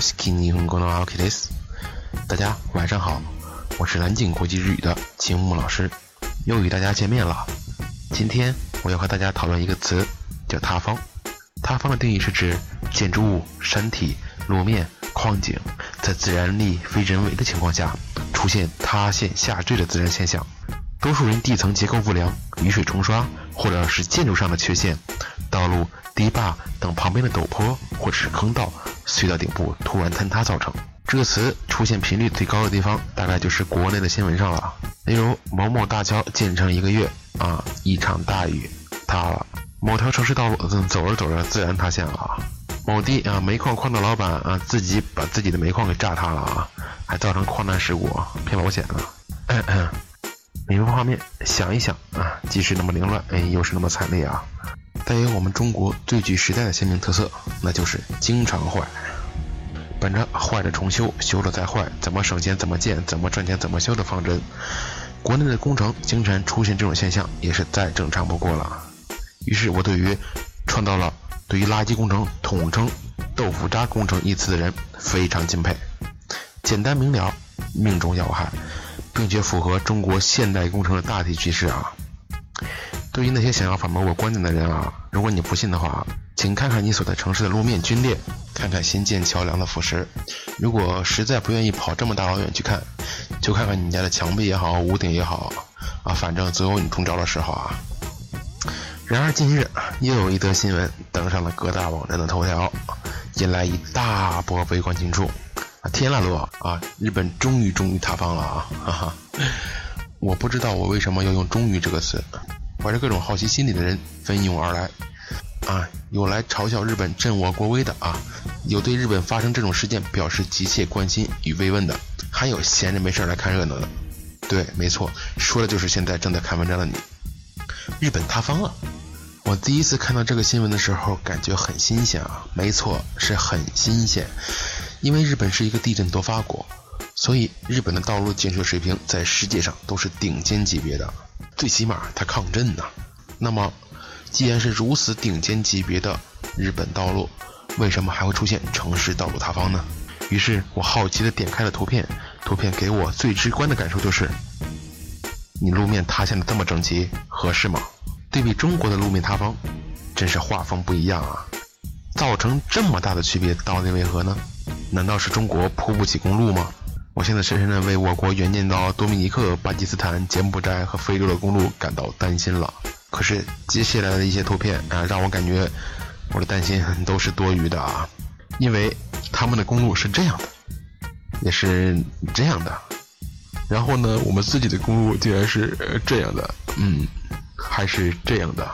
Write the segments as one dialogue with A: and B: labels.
A: 西基尼红光的奥克雷斯，大家晚上好，我是南京国际日语的秦木老师，又与大家见面了。今天我要和大家讨论一个词，叫塌方。塌方的定义是指建筑物、山体、路面、矿井在自然力非人为的情况下出现塌陷下坠的自然现象。多数人地层结构不良、雨水冲刷，或者是建筑上的缺陷、道路、堤坝等旁边的陡坡或者是坑道、隧道顶部突然坍塌造成。这个词出现频率最高的地方，大概就是国内的新闻上了。例如某某大桥建成一个月啊，一场大雨塌了；某条城市道路走着走着自然塌陷了；某地啊煤矿矿的老板啊自己把自己的煤矿给炸塌了啊，还造成矿难事故骗保险了。明白画面，想一想啊，既是那么凌乱，哎，又是那么惨烈啊！带有我们中国最具时代的鲜明特色，那就是经常坏。本着坏了重修，修了再坏，怎么省钱怎么建，怎么赚钱怎么修的方针，国内的工程经常出现这种现象，也是再正常不过了。于是我对于创造了对于垃圾工程统称“豆腐渣工程”一词的人非常敬佩，简单明了，命中要害。并且符合中国现代工程的大体趋势啊！对于那些想要反驳我观点的人啊，如果你不信的话，请看看你所在城市的路面龟裂，看看新建桥梁的腐蚀。如果实在不愿意跑这么大老远去看，就看看你家的墙壁也好，屋顶也好啊，反正总有你中招的时候啊。然而近日又有一则新闻登上了各大网站的头条，引来一大波围观群众。啊天啦罗啊！日本终于终于塌方了啊！哈哈，我不知道我为什么要用“终于”这个词。怀着各种好奇心理的人蜂拥而来啊！有来嘲笑日本振我国威的啊，有对日本发生这种事件表示急切关心与慰问的，还有闲着没事来看热闹的。对，没错，说的就是现在正在看文章的你。日本塌方了！我第一次看到这个新闻的时候，感觉很新鲜啊！没错，是很新鲜。因为日本是一个地震多发国，所以日本的道路建设水平在世界上都是顶尖级别的，最起码它抗震呐。那么，既然是如此顶尖级别的日本道路，为什么还会出现城市道路塌方呢？于是我好奇的点开了图片，图片给我最直观的感受就是：你路面塌陷的这么整齐，合适吗？对比中国的路面塌方，真是画风不一样啊！造成这么大的区别，到底为何呢？难道是中国铺不起公路吗？我现在深深的为我国援建到多米尼克、巴基斯坦、柬埔寨和非洲的公路感到担心了。可是接下来的一些图片啊，让我感觉我的担心都是多余的啊，因为他们的公路是这样的，也是这样的。然后呢，我们自己的公路竟然是这样的，嗯，还是这样的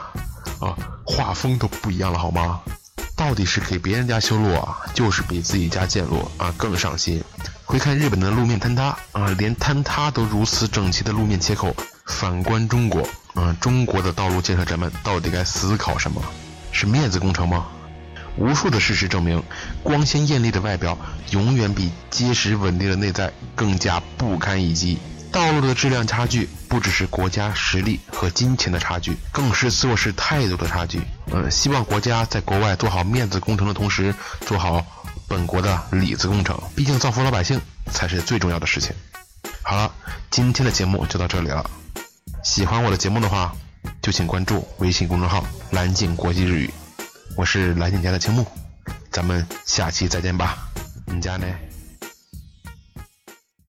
A: 啊，画风都不一样了，好吗？到底是给别人家修路啊，就是比自己家建路啊更上心。回看日本的路面坍塌啊，连坍塌都如此整齐的路面切口。反观中国，啊，中国的道路建设者们到底该思考什么？是面子工程吗？无数的事实证明，光鲜艳丽的外表永远比结实稳定的内在更加不堪一击。道路的质量差距不只是国家实力和金钱的差距，更是做事态度的差距。嗯，希望国家在国外做好面子工程的同时，做好本国的里子工程。毕竟造福老百姓才是最重要的事情。好了，今天的节目就到这里了。喜欢我的节目的话，就请关注微信公众号“蓝景国际日语”，我是蓝景家的青木，咱们下期再见吧。你家呢？